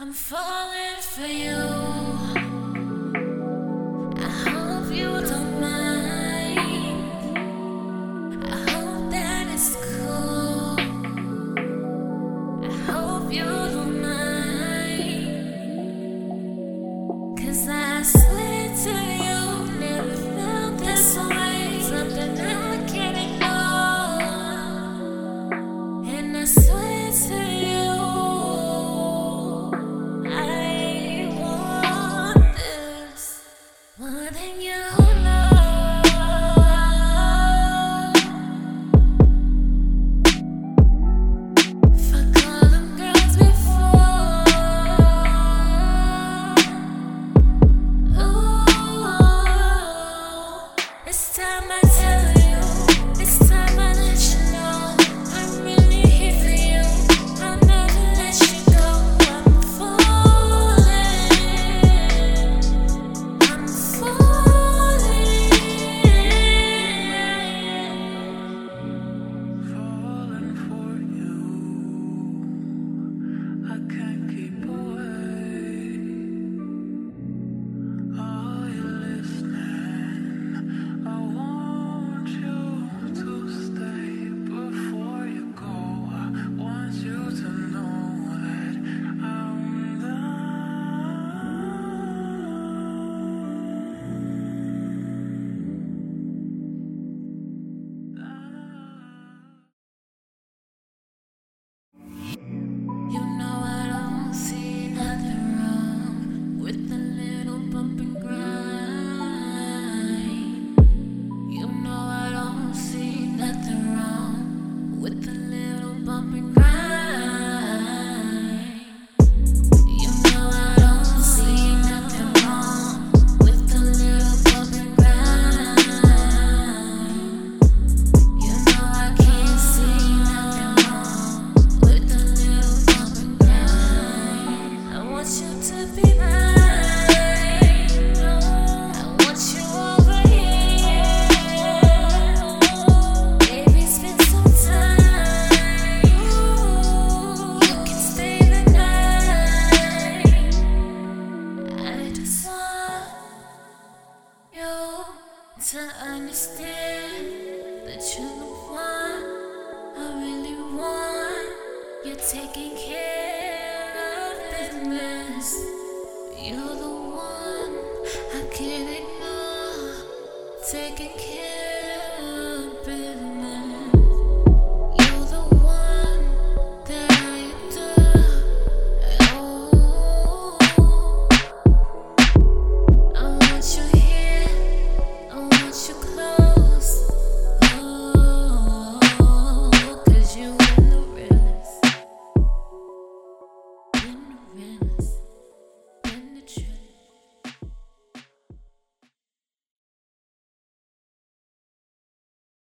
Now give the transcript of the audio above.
I'm falling for you. more than you to understand that you're the one I really want. You're taking care of business. You're the one I can't ignore. Taking care.